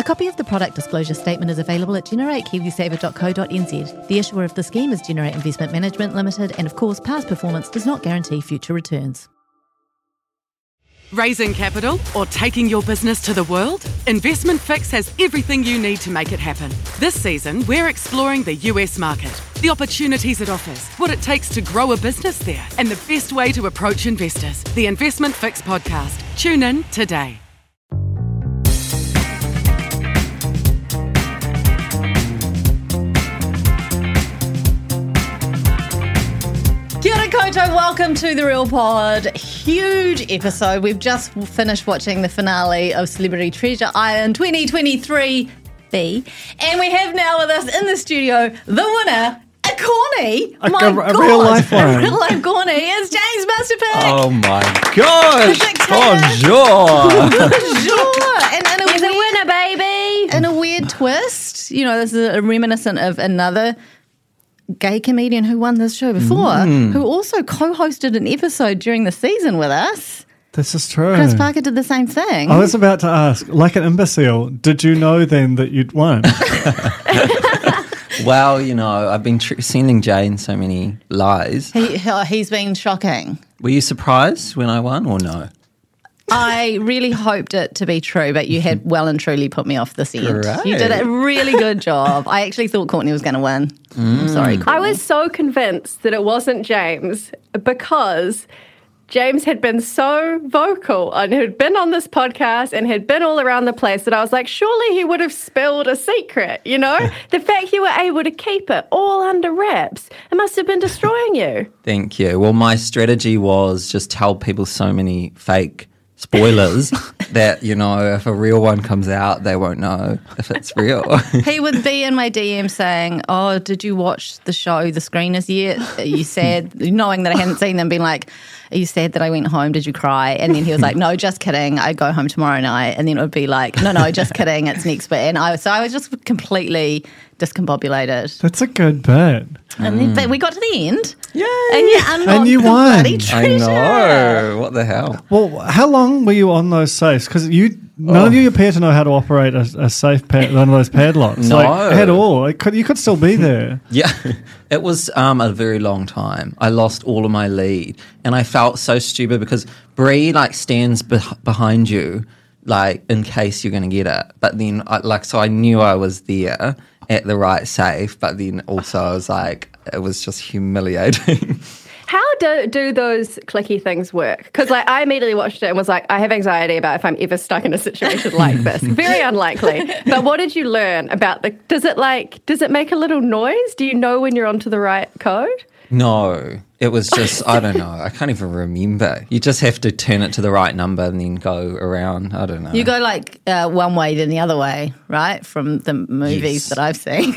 A copy of the product disclosure statement is available at generatekiwisaver.co.nz. The issuer of the scheme is Generate Investment Management Limited, and of course, past performance does not guarantee future returns. Raising capital or taking your business to the world? Investment Fix has everything you need to make it happen. This season, we're exploring the US market, the opportunities it offers, what it takes to grow a business there, and the best way to approach investors. The Investment Fix podcast. Tune in today. Kia ora koutou, welcome to The Real Pod. Huge episode. We've just finished watching the finale of Celebrity Treasure Island 2023 B. And we have now with us in the studio the winner, a Corny. A- My a- a God, real life A real life Corny. It's James Mustapic. Oh my gosh! Dictator. Bonjour! Sure. And, and a He's a winner, baby. in a weird twist, you know, this is a reminiscent of another gay comedian who won this show before, Mm. who also co-hosted an episode during the season with us. This is true. Chris Parker did the same thing. I was about to ask, like an imbecile, did you know then that you'd won? well, you know, I've been tr- sending Jane so many lies. he, he- he's been shocking. Were you surprised when I won or no? I really hoped it to be true, but you had well and truly put me off this end. You did a really good job. I actually thought Courtney was going to win. I'm mm. sorry, Courtney. I was so convinced that it wasn't James because James had been so vocal and had been on this podcast and had been all around the place that I was like, surely he would have spilled a secret, you know? the fact you were able to keep it all under wraps, it must have been destroying you. Thank you. Well, my strategy was just tell people so many fake spoilers that, you know, if a real one comes out, they won't know if it's real. He would be in my DM saying, "Oh, did you watch the show, The Screeners yet? Are you sad?" Knowing that I hadn't seen them, being like, "Are you sad that I went home? Did you cry?" And then he was like, "No, just kidding. I go home tomorrow night." And then it would be like, "No, no, just kidding. It's next week." And I so I was just completely discombobulated. That's a good bit. And then but mm. we got to the end, Yay! and you unlocked And you the won. bloody I know. What the hell? Well, how long were you on those Because you, none of you appear to know how to operate a, a safe pad, one of those padlocks. No. Like, at all. Like, could, you could still be there. Yeah, it was um, a very long time. I lost all of my lead, and I felt so stupid because Bree like stands beh behind you, like in case you're going to get it. But then, I, like, so I knew I was there at the right safe, but then also I was like, it was just humiliating. How do, do those clicky things work? Because like I immediately watched it and was like, I have anxiety about if I'm ever stuck in a situation like this. Very unlikely. But what did you learn about the? Does it like? Does it make a little noise? Do you know when you're onto the right code? no, it was just I don't know. I can't even remember. You just have to turn it to the right number and then go around. I don't know. You go like uh, one way, then the other way, right? From the movies Yes. that I've seen.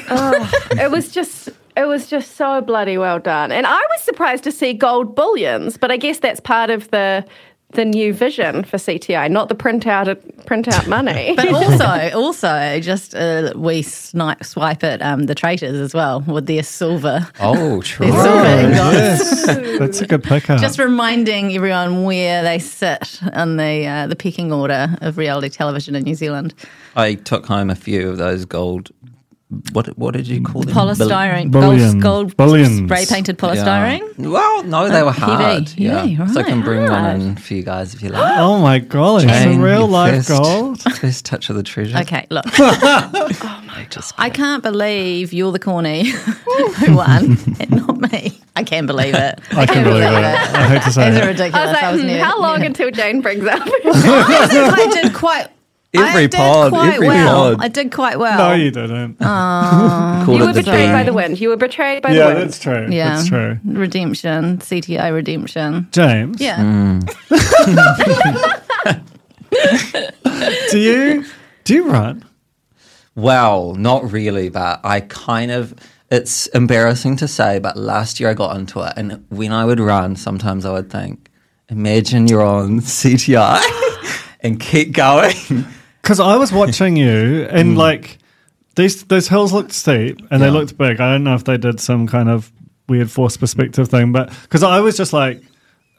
It was just. It was just so bloody well done, and I was surprised to see gold bullions. But I guess that's part of the the new vision for CTI, not the printout printout money. But also, also, just uh, we snipe, swipe at um, the traitors as well with their silver, oh, true. their silver ingots. yes. That's a good pickup. Just reminding everyone where they sit on the uh, the pecking order of reality television in New Zealand. I took home a few of those gold. What what did you call them? Polystyrene, Bullion. gold, gold Bullions. spray painted Yeah. polystyrene. Well, no, they were heavy. hard. Yeah, Yeah, so I can bring hard. one in for you guys if you like. oh my golly. Jane, Some real life first- gold. First touch of the treasure. Okay, look. oh my just I can't believe you're the corny who won, and not me. I can't believe it. I can't believe it. I hate to say It's it. ridiculous. I was like, was hmm, how long until Jane brings up? I did quite. I Every did pod, quite every well. pod. I did quite well. No, you didn't. Call you were betrayed by the wind. You were betrayed by yeah, the wind. Yeah, that's true. yeah, That's true. Redemption, CTI redemption. James, Yeah, mm. do you do you run? Well, not really, but I kind of. it's embarrassing to say, but last year I got into it, and when I would run, sometimes I would think, imagine you're on CTI and keep going. Because I was watching you, Hmm. and like these those hills looked steep and they Yeah. looked big. I don't know if they did some kind of weird forced perspective thing, but because I was just like,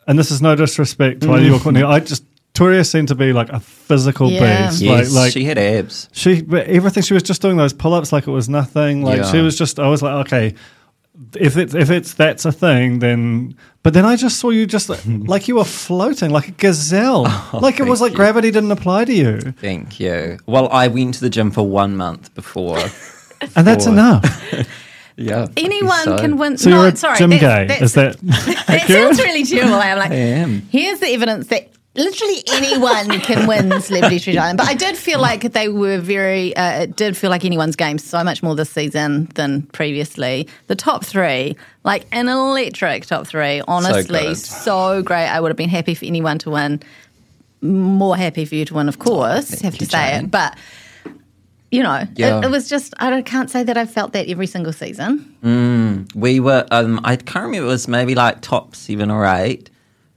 and this is no disrespect to either you or Courtney, I just Toria seemed to be like a physical Yeah. beast. yes, like, like she had abs. She, but everything she was just doing those pull ups like it was nothing. Like Yeah. she was just. I was like, okay, if it's if it's that's a thing, then. But then I just saw you just like, like you were floating like a gazelle. Oh, like it was Oh, like you. gravity didn't apply to you, Thank you. Well, I went to the gym for one month before. and that's enough. yeah. Anyone so. can win. So no, you're a sorry, gym that's- gay. that's- Is that That accurate? sounds really terrible. I'm like, I am. here's the evidence that literally anyone can win Celebrity Treasure Island. But I did feel like they were very, uh, it did feel like anyone's game so much more this season than previously. The top three, like an electric top three, honestly, good. so, great. I would have been happy for anyone to win. More happy for you to win, of course, thank have to say Jane. it. But, you know, Yeah. it, it was just, I don't- can't say that I've felt that every single season. We were, um, I can't remember, it was maybe like top seven or eight.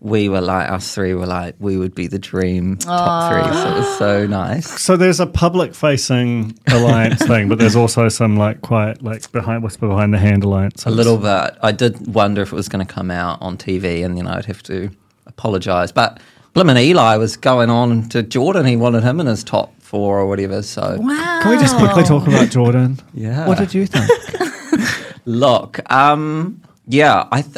We were like, us three were like, we would be the dream top three. So it was so nice. So there's a public facing alliance thing, but there's also some like quiet, like behind whisper behind the hand alliance. A little bit. I did wonder if it was going to come out on TV and then I'd have to apologise. But Blimmin' Eli was going on to Jordan. He wanted him in his top four or whatever. So Wow. Can we just quickly talk about Jordan? Yeah. What did you think? Look, um, yeah, I, th-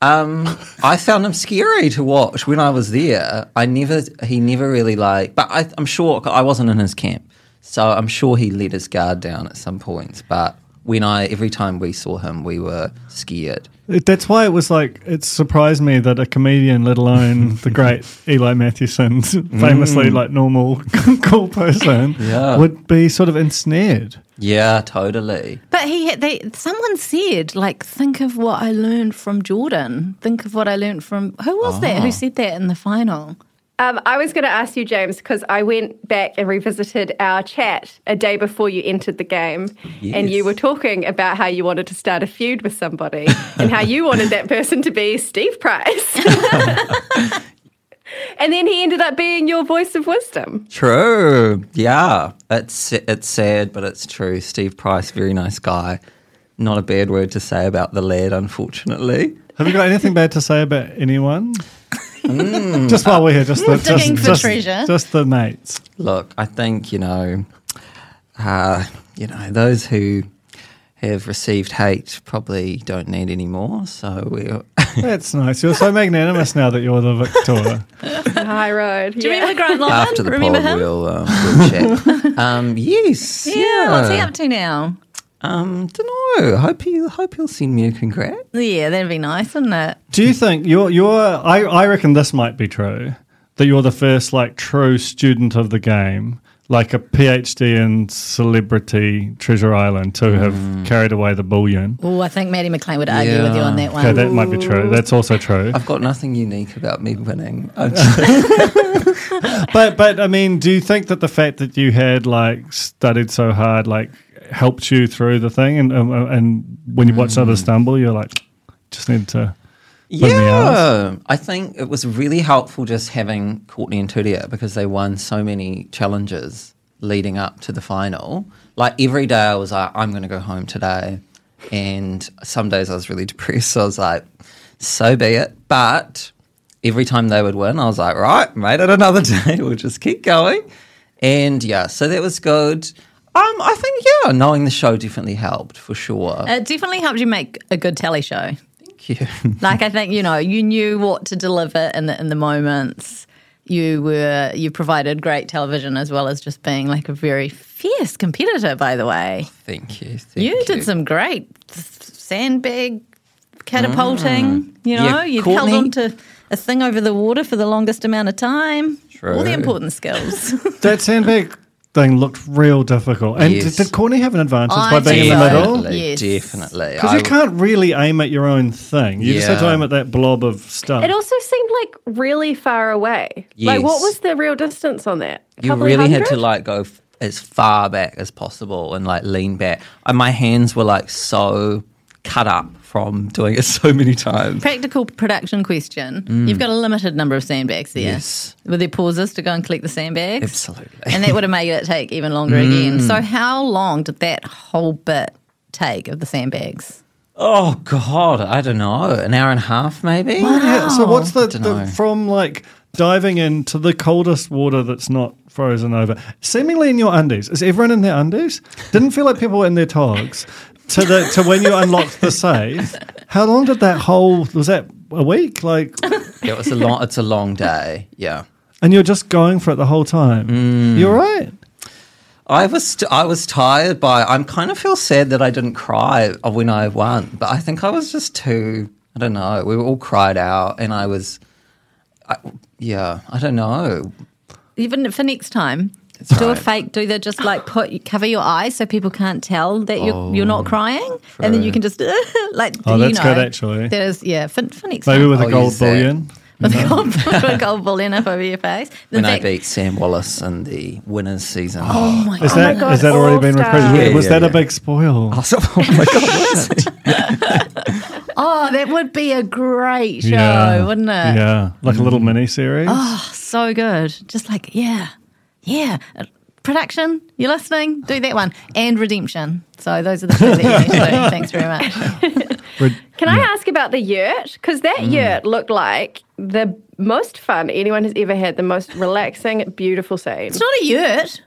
um, I found him scary to watch when I was there. I never, he never really like, but I, I'm sure I wasn't in his camp, so I'm sure he let his guard down at some points. But when I, every time we saw him, we were scared. That's why it was like it surprised me that a comedian, let alone the great Eli Matthewson, famously like normal, cool person, Yeah. would be sort of ensnared. Yeah, totally. But he, had- they, someone said, like, think of what I learned from Jordan. Think of what I learned from who was that? Ah. Who said that in the final? Um, I was going to ask you, James, because I went back and revisited our chat a day before you entered the game, and you were talking about how you wanted to start a feud with somebody and how you wanted that person to be Steve Price. and then he ended up being your voice of wisdom. True. Yeah, it's it's sad, but it's true. Steve Price, very nice guy. Not a bad word to say about the lad, unfortunately. Have you got anything bad to say about anyone? Just while we're here, just the Digging just, for just, treasure. just the mates. Look, I think you know, uh, you know, those who have received hate probably don't need any more. So we're That's nice. You're so magnanimous now that you're the victor. High road. Do you yeah. remember Grant Lawman? after the remember pod, him? we'll, um, we'll chat. um, yes. yeah, what's he up to now? Um, don't know. Hope he hope he'll send me a congrat. Yeah, that'd be nice, wouldn't it? Do you think you're you're? I I reckon this might be true. That you're the first like true student of the game, like a PhD in celebrity Treasure Island, to have Mm. carried away the bullion. Oh, I think Maddie McLean would argue with you on that one. Okay, that might be true. That's also true. I've got nothing unique about me winning. I'm But but I mean, do you think that the fact that you had like studied so hard like helped you through the thing, and um, uh, and when you watched Mm. others stumble, you're like, just need to. Put in the Yeah, I think it was really helpful just having Courtney and Tudia because they won so many challenges leading up to the final. Like every day, I was like, I'm going to go home today. And some days I was really depressed. So I was like, so be it. But every time they would win, I was like, right, made it another day. We'll just keep going. And yeah, so that was good. Um, I think, yeah, knowing the show definitely helped for sure. It definitely helped you make a good telly show. Thank you. Like I think you know you knew what to deliver in the in the moments. You were you provided great television as well as just being like a very fierce competitor. By the way, Thank you. Thank you did some great sandbag catapulting. You know, Yeah, you Courtney- held on to a thing over the water for the longest amount of time. All the important skills. That sandbag thing looked real difficult. And Yes. did, did Courtney have an advantage I by being in the middle? Definitely, Yes. definitely. Because you can't really aim at your own thing. You just have to aim at that blob of stuff. It also seemed like really far away. Like, what was the real distance on that? A You couple really had to like go f- as far back as possible and like lean back. And my hands were like so cut up from doing it so many times. Practical production question. You've got a limited number of sandbags there. Mm. Yes. Were there pauses to go and collect the sandbags? Absolutely. And that would have made it take even longer again. So, how long did that whole bit take of the sandbags? Oh God, I don't know, an hour and a half maybe. Yeah, so what's the, the from like diving into the coldest water that's not frozen over, seemingly in your undies? Is everyone in their undies? Didn't feel like people were in their togs. To the to when you unlocked the safe. How long did that whole was that a week? Like It was a long. It's a long day. Yeah. and you're just going for it the whole time. Mm. You're right. I was I was tired by. I'm kind of feel sad that I didn't cry when I won, but I think I was just too. I don't know. We were all cried out, and I was. I, yeah, I don't know. Even for next time, do a fake. Do the just like put cover your eyes so people can't tell that you're you're not oh, crying, and then you can just like. Oh, you that's know, good, actually. That is yeah. For, for next Maybe time, with a I'll gold bullion. with a gold, a gold bullion up over your face. In When I beat Sam Wallace in the winners season. Oh my Is god! that oh God, is that already been All-Star. Yeah, was yeah, that a big spoil? oh my god! Oh, that would be a great show, yeah, wouldn't it? Yeah, like a little mm. mini series. Oh, so good. Just like, yeah, yeah. Uh, Production, you're listening? Do that one. And Redemption. So those are the two that you need to do. Thanks very much. Red- Can I ask about the yurt? Because that Mm. yurt looked like the most fun anyone has ever had, the most relaxing, beautiful scene. It's not a yurt.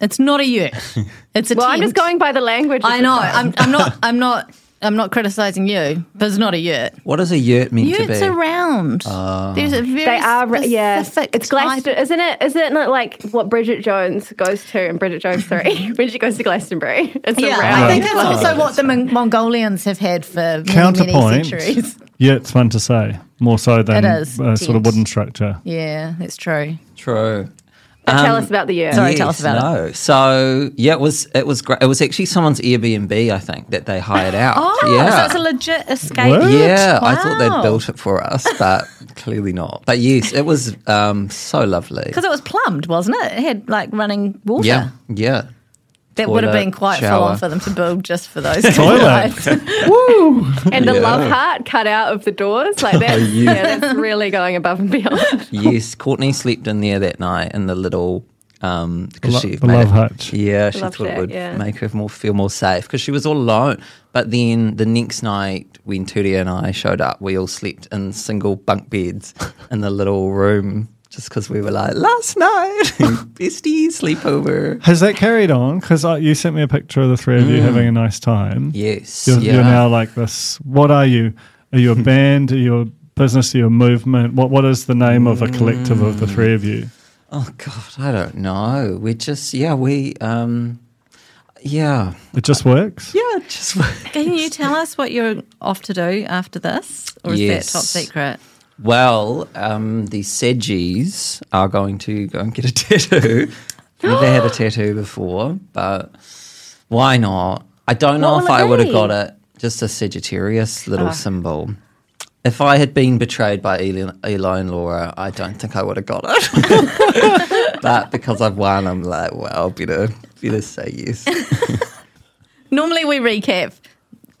It's not a yurt. It's a Well, I'm just going by the language. I know. I'm, I'm not. I'm not. I'm not criticizing you, but it's not a yurt. What does a yurt meant to Yurts be? are round. Ah. There's a very They are, re- yeah. specific It's type- Glaston, isn't it? Isn't it not like what Bridget Jones goes to in Bridget Jones 3 when she goes to Glastonbury? It's Yeah, a I round think that's club. also what the Mon- Mongolians have had for many, many Counterpoint. centuries. Yeah, it's fun to say more so than It is, a sort of wooden structure. Yeah, that's true. True. But tell Um, us about the yurt. Sorry. tell us about it. no. So yeah, it was it was great. It was actually someone's Airbnb, I think, that they hired out. Oh, yeah. so it's a legit escape. What? Yeah, I thought they'd built it for us, but clearly not. But yes, it was um, so lovely. Because it was plumbed, wasn't it? It had like running water. Yeah, yeah. That would have been quite full on for them to build just for those Toilet. guys. and the Yeah. love heart cut out of the doors. Like that's, Yeah. yeah, that's really going above and beyond. Yes, Courtney slept in there that night in the little um because lo- she the made love it- hutch. Yeah, she Love thought shack, it would yeah. make her more feel more safe because she was all alone. But then the next night when Tudia and I showed up, we all slept in single bunk beds in the little room just because we were like last night, mm. bestie sleepover. Has that carried on? Because uh, you sent me a picture of the three of you mm. having a nice time. Yes, You're, yeah. you're now like this. What are you? Are you a band? Are you a business? Are you a movement? What What is the name of a collective of the three of you? Mm. Oh God, I don't know. We just yeah we um yeah It just works. yeah it just works. Can you tell us what you're off to do after this? Or is Yes. that top secret? Well, um, the Sedgies are going to go and get a tattoo. Never had a tattoo before, but why not? I don't know What if will it I would have be? got it. Just a Sagittarius little symbol. If I had been betrayed by Eli, Eli and Laura, I don't think I would have got it. but because I've won, I'm like, well, better, better say yes. Normally we recap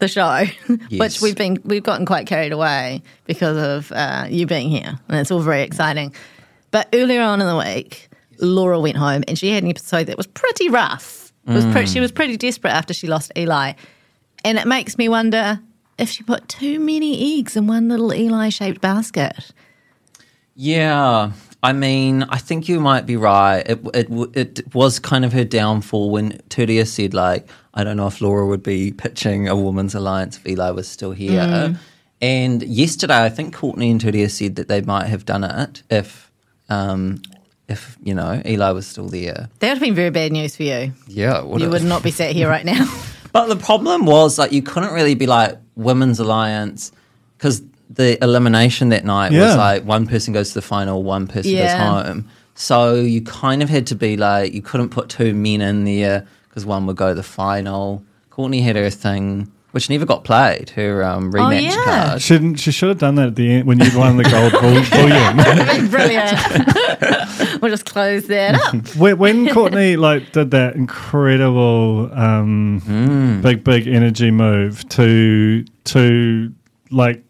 the show, which we've been we've gotten quite carried away because of uh, you being here, and it's all very exciting. But earlier on in the week, Laura went home and she had an episode that was pretty rough. It was pretty, she was pretty desperate after she lost Eli, and it makes me wonder if she put too many eggs in one little Eli-shaped basket. Yeah, I mean, I think you might be right. It it it was kind of her downfall when Tudia said like, I don't know if Laura would be pitching a women's alliance if Eli was still here. And yesterday, I think Courtney and Tudia said that they might have done it if, um, if you know Eli was still there. That would have been very bad news for you. Yeah, You would not be sat here right now. But the problem was like you couldn't really be like women's alliance because the elimination that night Yeah. was like one person goes to the final, one person Yeah. goes home. So you kind of had to be like you couldn't put two men in there because one would go to the final. Courtney had her thing, which never got played. Her um, rematch yeah. card. Shouldn't she should have done that at the end when you won the gold bull, bullion? Brilliant. we'll just close that up. when, when Courtney like did that incredible um, big big energy move to to like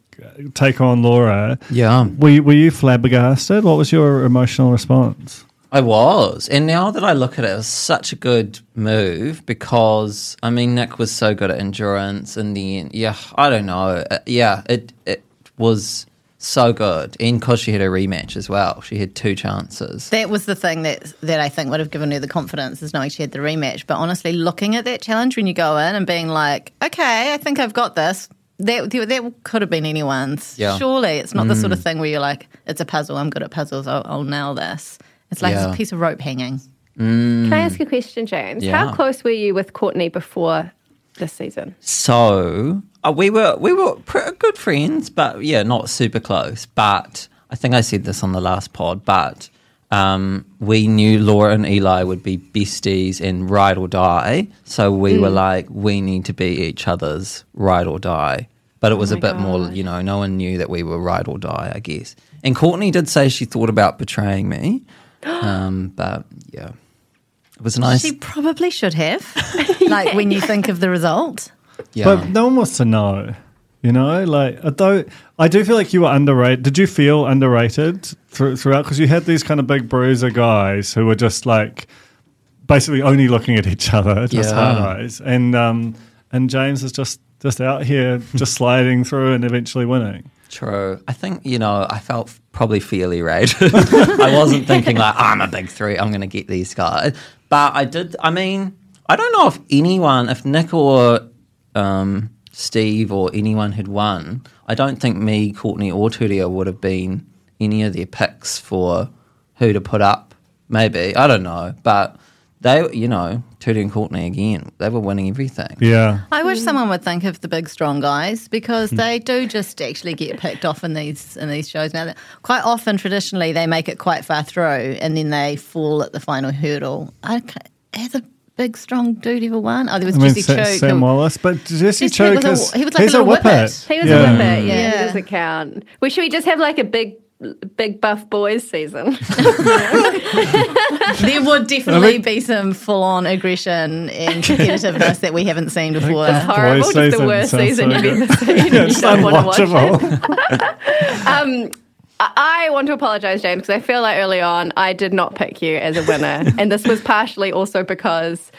take on Laura, Yeah. were you, were you flabbergasted? What was your emotional response? I was. And now that I look at it, it was such a good move because, I mean, Nick was so good at endurance in the end. Yeah, I don't know. Uh, yeah, it, it was so good. And because she had a rematch as well, she had two chances. That was the thing that that I think would have given her the confidence is knowing she had the rematch. But honestly, looking at that challenge when you go in and being like, okay, I think I've got this. That that could have been anyone's. Yeah. Surely, it's not the sort of thing where you're like, it's a puzzle. I'm good at puzzles. I'll, I'll nail this. It's like Yeah. a piece of rope hanging. Can I ask a question, James? Yeah. How close were you with Courtney before this season? So uh, we were we were pretty good friends, but yeah, not super close. But I think I said this on the last pod, but um, we knew Laura and Eli would be besties and ride or die. So we were like, we need to be each other's ride or die. But it was a my bit more, you know, no one knew that we were ride or die, I guess. And Courtney did say she thought about betraying me. Um, but yeah, it was nice. She probably should have. like when you think of the result. yeah. But no one wants to know. You know, like although I do feel like you were underrated. Did you feel underrated through, throughout? Because you had these kind of big bruiser guys who were just like basically only looking at each other, just Yeah. hard eyes, and um, and James is just just out here just sliding through and eventually winning. True. I think, you know, I felt probably fairly right. I wasn't thinking like, I'm a big three, I'm going to get these guys. But I did, I mean, I don't know if anyone, if Nick or um, Steve or anyone had won, I don't think me, Courtney, or Tudia would have been any of their picks for who to put up. Maybe. I don't know. But they, you know, Tootie and Courtney again, they were winning everything. Yeah, I wish someone would think of the big strong guys because Hmm. they do just actually get picked off in these in these shows. Now, quite often, traditionally, they make it quite far through and then they fall at the final hurdle. I ca- has a big strong dude ever won? Oh, there was I mean Jesse Sa- Choke. Sam who- Wallace, but Jesse Jesse Choke Choke was a- he was like he's a little whippet. whippet. He was yeah. a whippet, yeah, Yeah. He doesn't count. Well, should we just have like a big, big buff boys season? there would definitely be some full on aggression and competitiveness that we haven't seen before. It's horrible. Boys Just the worst season so you've good. ever seen. Yeah, you don't want to watch it. unwatchable. Um, I I want to apologize, James, because I feel like early on I did not pick you as a winner. and this was partially also because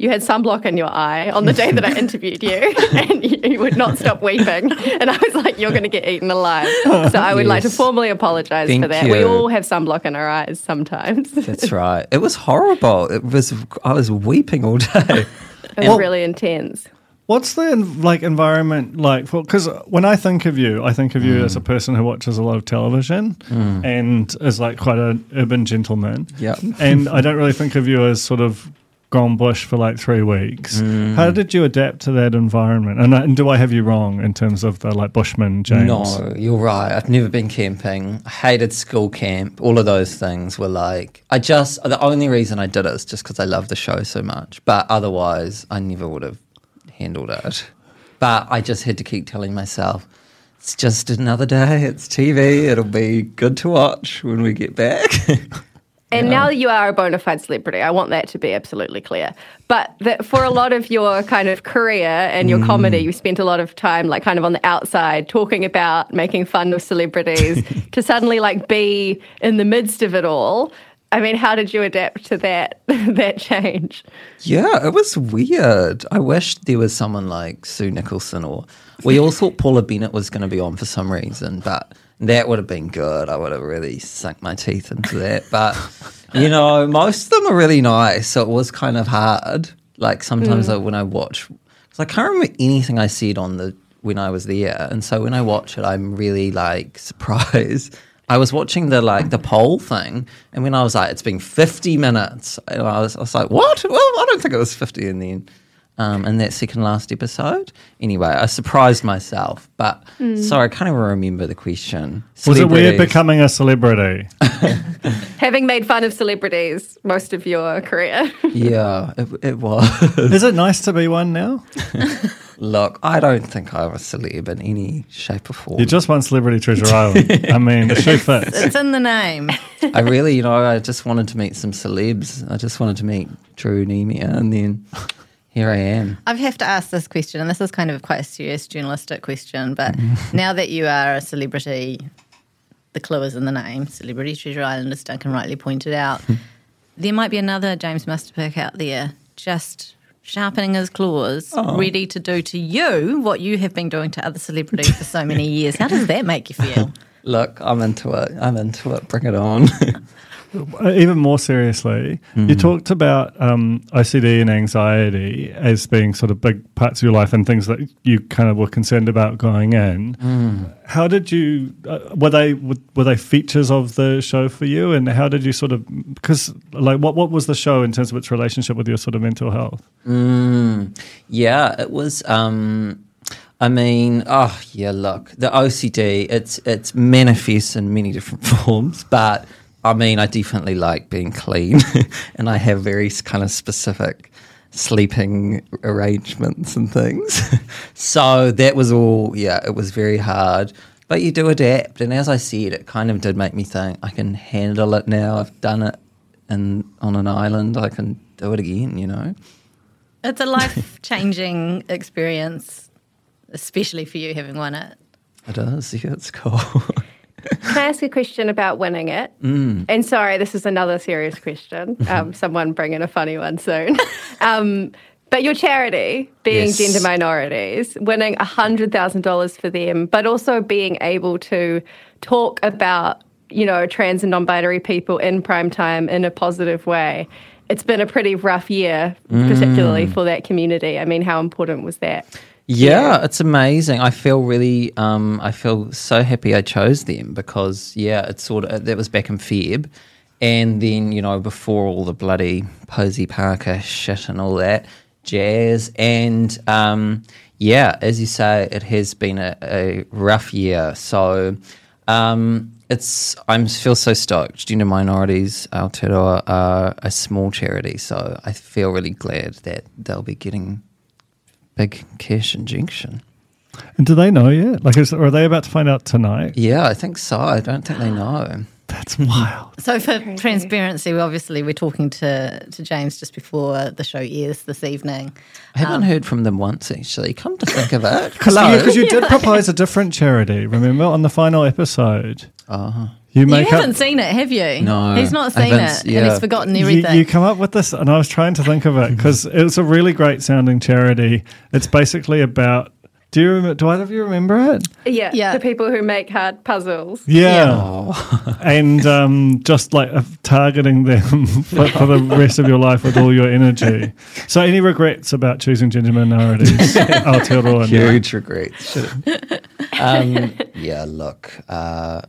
you had sunblock in your eye on the day that I interviewed you, and you, you would not stop weeping. And I was like, you're going to get eaten alive. So I would like to formally apologize Thank for that. We all have sunblock in our eyes sometimes. That's right. It was horrible. It was, I was weeping all day. It was well- really intense. What's the like environment like? Because when I think of you, I think of you as a mm. person who watches a lot of television mm. and is like quite an urban gentleman. Yep. and I don't really think of you as sort of gone bush for like three weeks. Mm. How did you adapt to that environment? And, and do I have you wrong in terms of the like Bushman James? No, you're right. I've never been camping. I hated school camp. All of those things were like, I just, the only reason I did it is just because I love the show so much. But otherwise, I never would have handled it. But I just had to keep telling myself, it's just another day. It's TV. It'll be good to watch when we get back. And now you are a bona fide celebrity. I want that to be absolutely clear. But that for a lot of your kind of career and your mm. comedy, you spent a lot of time like kind of on the outside talking about making fun of celebrities to suddenly like be in the midst of it all. I mean, how did you adapt to that that change? Yeah, it was weird. I wish there was someone like Sue Nicholson or we all thought Paula Bennett was going to be on for some reason, but that would have been good. I would have really sunk my teeth into that. But you know, most of them are really nice, so it was kind of hard. Like sometimes mm. I, when I watch, because I can't remember anything I said on the when I was there, and so when I watch it, I'm really like surprised. I was watching the like the poll thing, and when I was like, "It's been 50 minutes," and I was, I was like, "What? Well, I don't think it was 50 in the end." Um, in that second last episode. Anyway, I surprised myself, but sorry, I can't even remember the question. Was it weird becoming a celebrity? Having made fun of celebrities most of your career. Yeah, it, it was. Is it nice to be one now? Look, I don't think I'm a celeb in any shape or form. You just won Celebrity Treasure Island. I mean, the shoe fits. It's in the name. I really, you know, I just wanted to meet some celebs. I just wanted to meet Drew Neemia, and then here I am. I have to ask this question, and this is kind of quite a serious journalistic question, but mm. now that you are a celebrity, the clue is in the name, Celebrity Treasure Island, as Duncan rightly pointed out, hmm. there might be another James Mustapic out there just sharpening his claws, oh. ready to do to you what you have been doing to other celebrities for so many years. How does that make you feel? Look, I'm into it. I'm into it. Bring it on. Even more seriously, you talked about um, OCD and anxiety as being sort of big parts of your life and things that you kind of were concerned about going in. How did you? Uh, were they were, were they features of the show for you? And how did you sort of? Because like, what what was the show in terms of its relationship with your sort of mental health? Mm, yeah, it was. Um, I mean, oh yeah. Look, the OCD. It's it's manifests in many different forms, but I mean, I definitely like being clean, and I have very kind of specific sleeping arrangements and things. so that was all. Yeah, it was very hard. But you do adapt, and as I said, it kind of did make me think I can handle it now. I've done it, and on an island, I can do it again. You know. It's a life changing experience, especially for you having won it. It is. Yeah, it's cool. Can I ask a question about winning it? Mm. And sorry, this is another serious question. Um, someone bring in a funny one soon. um, but your charity, being Yes. gender minorities, winning $100,000 for them, but also being able to talk about, you know, trans and non binary people in prime time in a positive way. It's been a pretty rough year, particularly for that community. I mean, how important was that? Yeah, it's amazing. I feel really, um, I feel so happy I chose them because, yeah, it's sort of, that was back in Feb. And then, you know, before all the bloody Posie Parker shit and all that jazz. And, um, yeah, as you say, it has been a, a rough year. So, um, it's, I feel so stoked. Gender Minorities Aotearoa are a small charity. So I feel really glad that they'll be getting big cash injection. And do they know yet? Like, is, are they about to find out tonight? Yeah, I think so. I don't think they know. That's wild. So, for transparency, we obviously we're talking to, to James just before the show airs this evening. I haven't um, heard from them once actually. Come to think of it. Because you did propose a different charity, remember, on the final episode. Uh-huh. You You haven't up. seen it, have you? No, He's not seen it, s- and he's forgotten You, everything. you come up with this, and I was trying to think of it because it was a really great sounding charity. It's basically about. Do you remember? Do either of you remember it? Yeah, Yeah. the people who make hard puzzles. Yeah, and um, just like uh, targeting them for, for the rest of your life with all your energy. So, any regrets about choosing gender minorities? Aotearoa? Huge regrets. um, yeah, look, uh,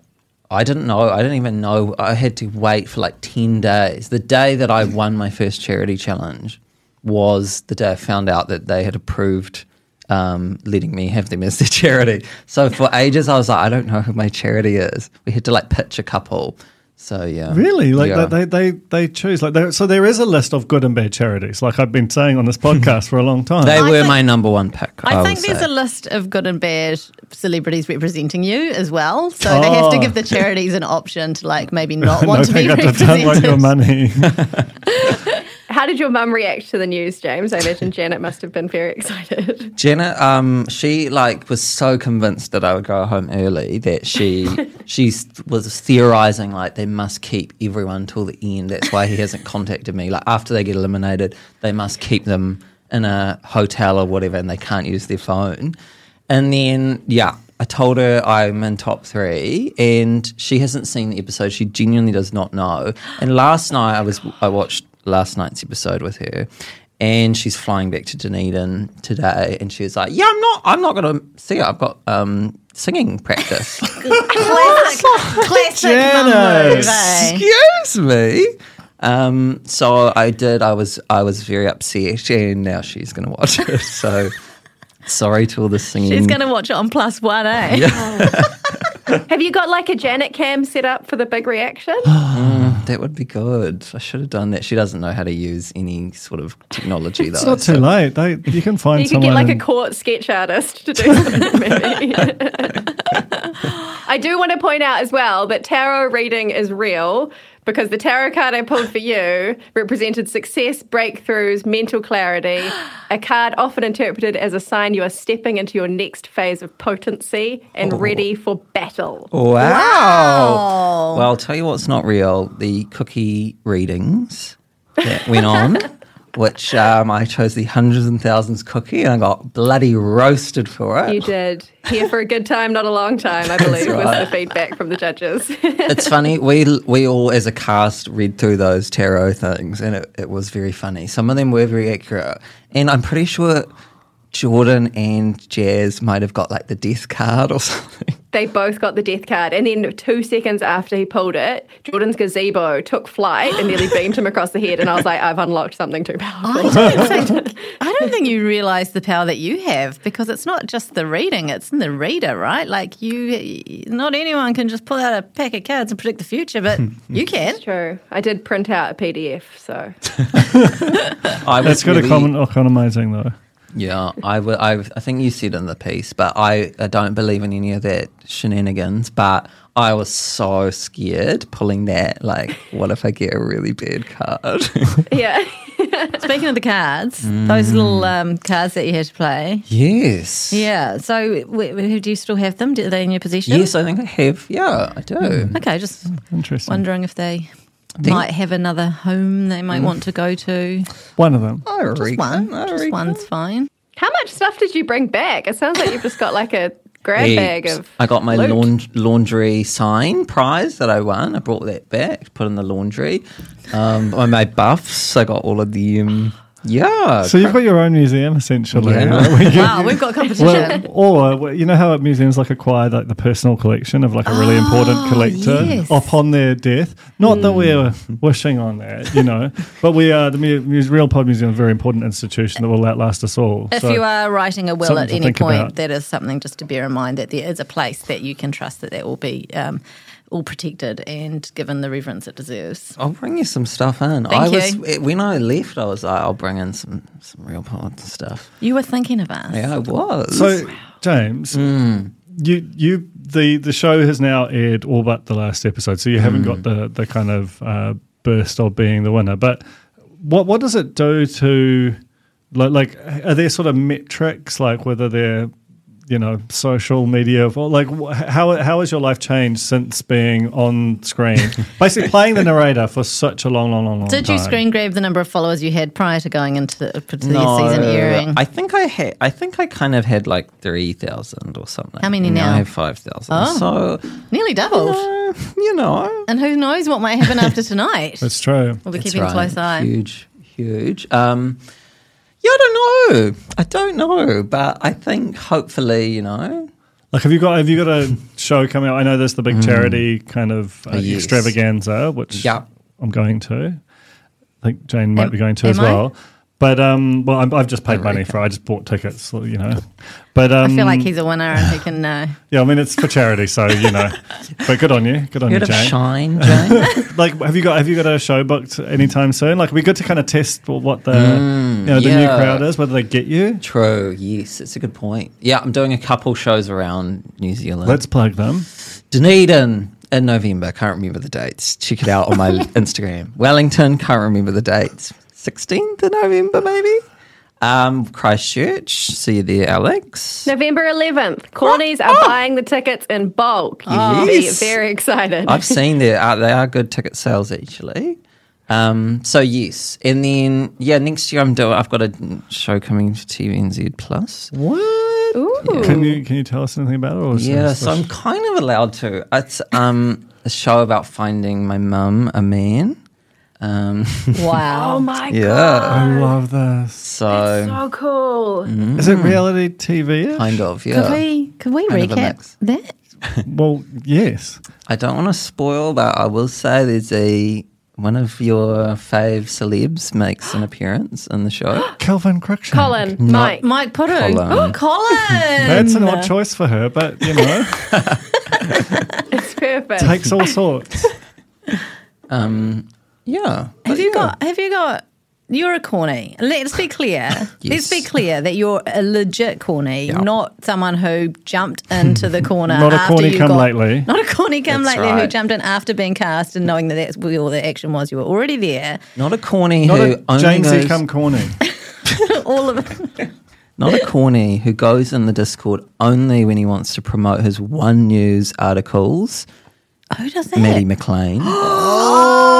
I didn't know. I didn't even know. I had to wait for like 10 days. The day that I won my first charity challenge was the day I found out that they had approved um, letting me have them as their charity. So for ages, I was like, I don't know who my charity is. We had to like pitch a couple. So yeah. Really? Like Yeah. they, they, they choose like there, so there is a list of good and bad charities. Like I've been saying on this podcast for a long time. They I were think- my number one pick. I, I think there's say. a list of good and bad celebrities representing you as well. So they have to Oh. give the charities an option to like maybe not no, want to be thank represented. don't want your money. How did your mum react to the news, James? I imagine Janet must have been very excited. Janet, um, she like was so convinced that I would go home early that she she was theorizing like they must keep everyone till the end. That's why he hasn't contacted me. Like after they get eliminated, they must keep them in a hotel or whatever, and they can't use their phone. And then yeah, I told her I'm in top three, and she hasn't seen the episode. She genuinely does not know. And last night I was I watched last night's episode with her, and she's flying back to Dunedin today, and she was like, "Yeah, I'm not. I'm not going to see it. I've got um, singing practice." classic classic mum Janet. move, eh? Excuse me. Um, so I did. I was I was very upset, and now she's going to watch it. So sorry to all the singing. She's going to watch it on plus one, eh? Yeah. Have you got like a Janet cam set up for the big reaction? That that would be good. I should have done that. She doesn't know how to use any sort of technology though. It's not too so- late. They, you can find You could someone. get like a court sketch artist to do something, maybe. I do want to point out as well that tarot reading is real because the tarot card I pulled for you represented success, breakthroughs, mental clarity, a card often interpreted as a sign you are stepping into your next phase of potency and oh. ready for battle. Wow. Well, I'll tell you what's not real the cookie readings that went on, which um, I chose the hundreds and thousands cookie and I got bloody roasted for it. You did. Here for a good time, not a long time, I believe, was the feedback from the judges. it's funny. We we all as a cast read through those tarot things, and it, it was very funny. Some of them were very accurate, and I'm pretty sure Jordan and Jazz might have got like the death card or something. They both got the death card. And then two seconds after he pulled it, Jordan's gazebo took flight and nearly beamed him across the head. And I was like, I've unlocked something too powerful. Oh, I don't think I don't think you realise the power that you have because it's not just the reading; it's in the reader, right? Like you, not anyone can just pull out a pack of cards and predict the future, but you can. True. I did print out a PDF, so I was That's good really- econom- economizing though. Yeah, I, w- I, I think you said in the piece, but I, I don't believe in any of that shenanigans. But I was so scared pulling that. Like, what if I get a really bad card? yeah. Speaking of the cards, those little um, cards that you had to play. yes. Yeah. So, w- w- do you still have them? Are they in your possession? Yes, I think I have. Yeah, I do. Okay, just Interesting. wondering if they think- might have another home they might want to go to. One of them. I Just reckon, one. I Just reckon. one's fine. How much stuff did you bring back? It sounds like you've just got like a grab bag of. I got my loot. laund- laundry sign prize that I won. I brought that back, put in the laundry. Um, I made buffs. I got all of the um, yeah. So you've got your own museum essentially. Yeah. right, where you- Wow, we've got competition. Well, or well, you know how at museums like acquire like the personal collection of like a really important collector yes. upon their death. Not that we're wishing on that, you know, but we are the Mu- Muse- Real Pod Museum, is a very important institution that will outlast us all. If So- you are writing a will at any point, about. that is something just to bear in mind that there is a place that you can trust that that will be um, all protected and given the reverence it deserves. I'll bring you some stuff in. Thank I you. was eh, when I left. I was like, I'll bring in some some real pod stuff. You were thinking of us. Yeah, I was. So, James, you you the the show has now aired all but the last episode, so you haven't got the the kind of uh, burst of being the winner. But what what does it do to like, like are there sort of metrics like whether they're you know social media like how how has your life changed since being on screen basically playing the narrator for such a long long long long Did time you screen grab the number of followers you had prior to going into the, to the season airing? I think I had. I think I kind of had like three thousand or something. How many And now? I have five thousand. Oh. So Nearly doubled. uh, you know, And who knows what might happen after tonight? that's true We'll be That's keeping a right. close eye. Huge, huge. Um, yeah, I don't know. I don't know, but I think hopefully, you know, Like, have you got have you got a show coming out? I know there's the big charity kind of uh, Mm. Yes. extravaganza, which Yeah. I'm going to. I think Jane might Am- be going to as I? well. But um, well, I'm, I've just paid money for. it. I just bought tickets, you know. But um, I feel like he's a winner and he can. Uh, yeah. I mean, it's for charity, so you know. but good on you, good on you, bit Jane. shine, Jane. Like, have you got have you got a show booked anytime soon? Like, it'd good to kind of test what the you know the new Mm, crowd is, whether they get you. True. Yes, it's a good point. Yeah, I'm doing a couple shows around New Zealand. Let's plug them. Dunedin in November. Can't remember the dates. Check it out on my Instagram. Wellington. Can't remember the dates. 16th of November, maybe. Um, Christchurch. See you there, Alex. November 11th. Cornies are buying the tickets in bulk. You should be Yes. very excited. I've seen there. Uh, they are good ticket sales actually. Um, so yes, and then yeah, next year I'm doing. I've got a show coming to TVNZ Plus. What? Ooh. Can you can you tell us anything about it? Or Yeah, so I'm kind of allowed to. It's um a show about finding my mum a man. Um, wow. Oh my Yeah. god. I love this. so So cool. Is it reality TV? kind of Yeah. Could yeah. we could we Kind recap that? Well, yes. I don't want to spoil, but I will say there's a one of your fave celebs makes an appearance in the show. Calvin Cruikshank. Colin, Not- Mike. Mike Putter. Colin. Oh, Colin. That's an odd choice for her, but you know, It's perfect. takes all sorts. Um, yeah. Have But you yeah. got? Have you got? You're a corny. Let's be clear. Let's be clear that you're a legit corny, Yeah. not someone who jumped into the corner. Not a after corny you come got- lately. Not a corny come That's lately who jumped in after being cast and knowing that that's where all the action was. You were already there. Not a corny Not who a only Jamesy goes, come corny. all of it. not a corny who goes in the Discord only when he wants to promote his one news articles. Who does that? Matty McLean.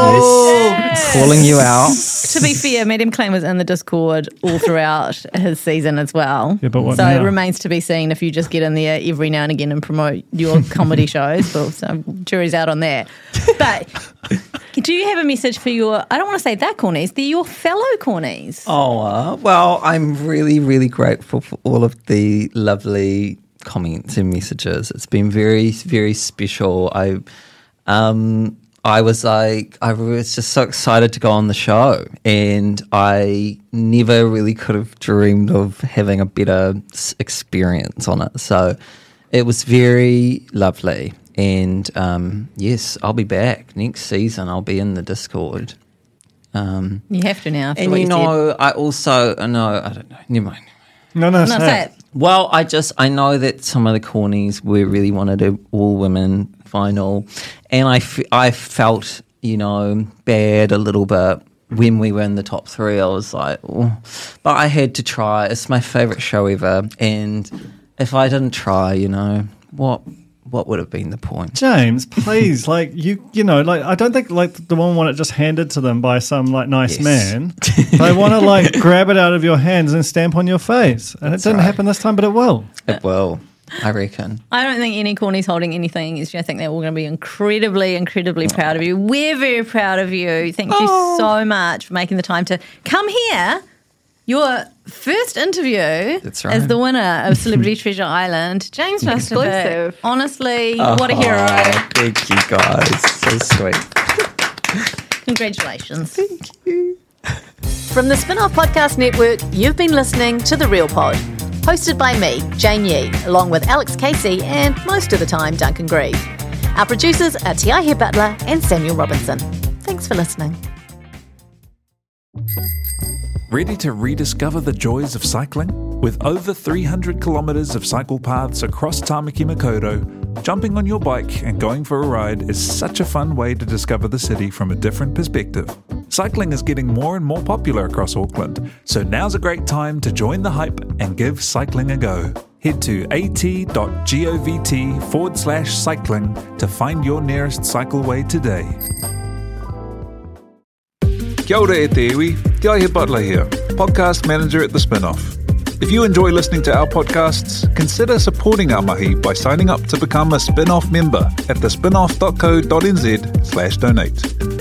yes. Calling you out. to be fair, Matty McLean was in the Discord all throughout his season as well. Yeah, but what so now? it remains to be seen if you just get in there every now and again and promote your comedy shows. But so jury's out on that. But do you have a message for your? I don't want to say that cornies. They're your fellow cornies. Oh, uh, well, I'm really, really grateful for all of the lovely comments and messages. It's been very, very special. I, um, I was like, I was just so excited to go on the show, and I never really could have dreamed of having a better experience on it. So it was very lovely. And um, yes, I'll be back next season. I'll be in the Discord. Um, You have to now. after and what you said. know, I also uh, no, I don't know. Never mind. No, no, No, say say it. it. Well, I just I know that some of the cornies were really wanted all women final, and I, f- I felt you know bad a little bit when we were in the top three. I was like, oh. but I had to try. It's my favorite show ever, and if I didn't try, you know what what would have been the point? James, please, like you, you know, like I don't think like the one want it just handed to them by some like nice Yes. man. they want to like grab it out of your hands and stamp on your face, and it didn't right. happen this time, but it will. It will, I reckon. I don't think any corny's holding anything against. I think they're all going to be incredibly, incredibly proud of you. We're very proud of you. Thank you oh. so much for making the time to come here. Your first interview That's as the winner of Celebrity Treasure Island, James Foster. Exclusive. Honestly, oh, what a hero! Oh, thank you guys. So sweet. Congratulations. Thank you. From the Spin Off Podcast Network, you've been listening to The Real Pod, hosted by me, Jane Yee, along with Alex Casey and most of the time, Duncan Grieve. Our producers are Te Aihe Butler and Samuel Robinson. Thanks for listening. Ready to rediscover the joys of cycling? With over 300 kilometres of cycle paths across Tamaki Makaurau, jumping on your bike and going for a ride is such a fun way to discover the city from a different perspective. Cycling is getting more and more popular across Auckland, so now's a great time to join the hype and give cycling a go. Head to at.govt forward slash cycling to find your nearest cycleway today. Kia ora e te iwi, Te Aihe Butler here, podcast manager at The Spinoff. If you enjoy listening to our podcasts, consider supporting our mahi by signing up to become a spin-off member at thespinoff.co.nz slash donate.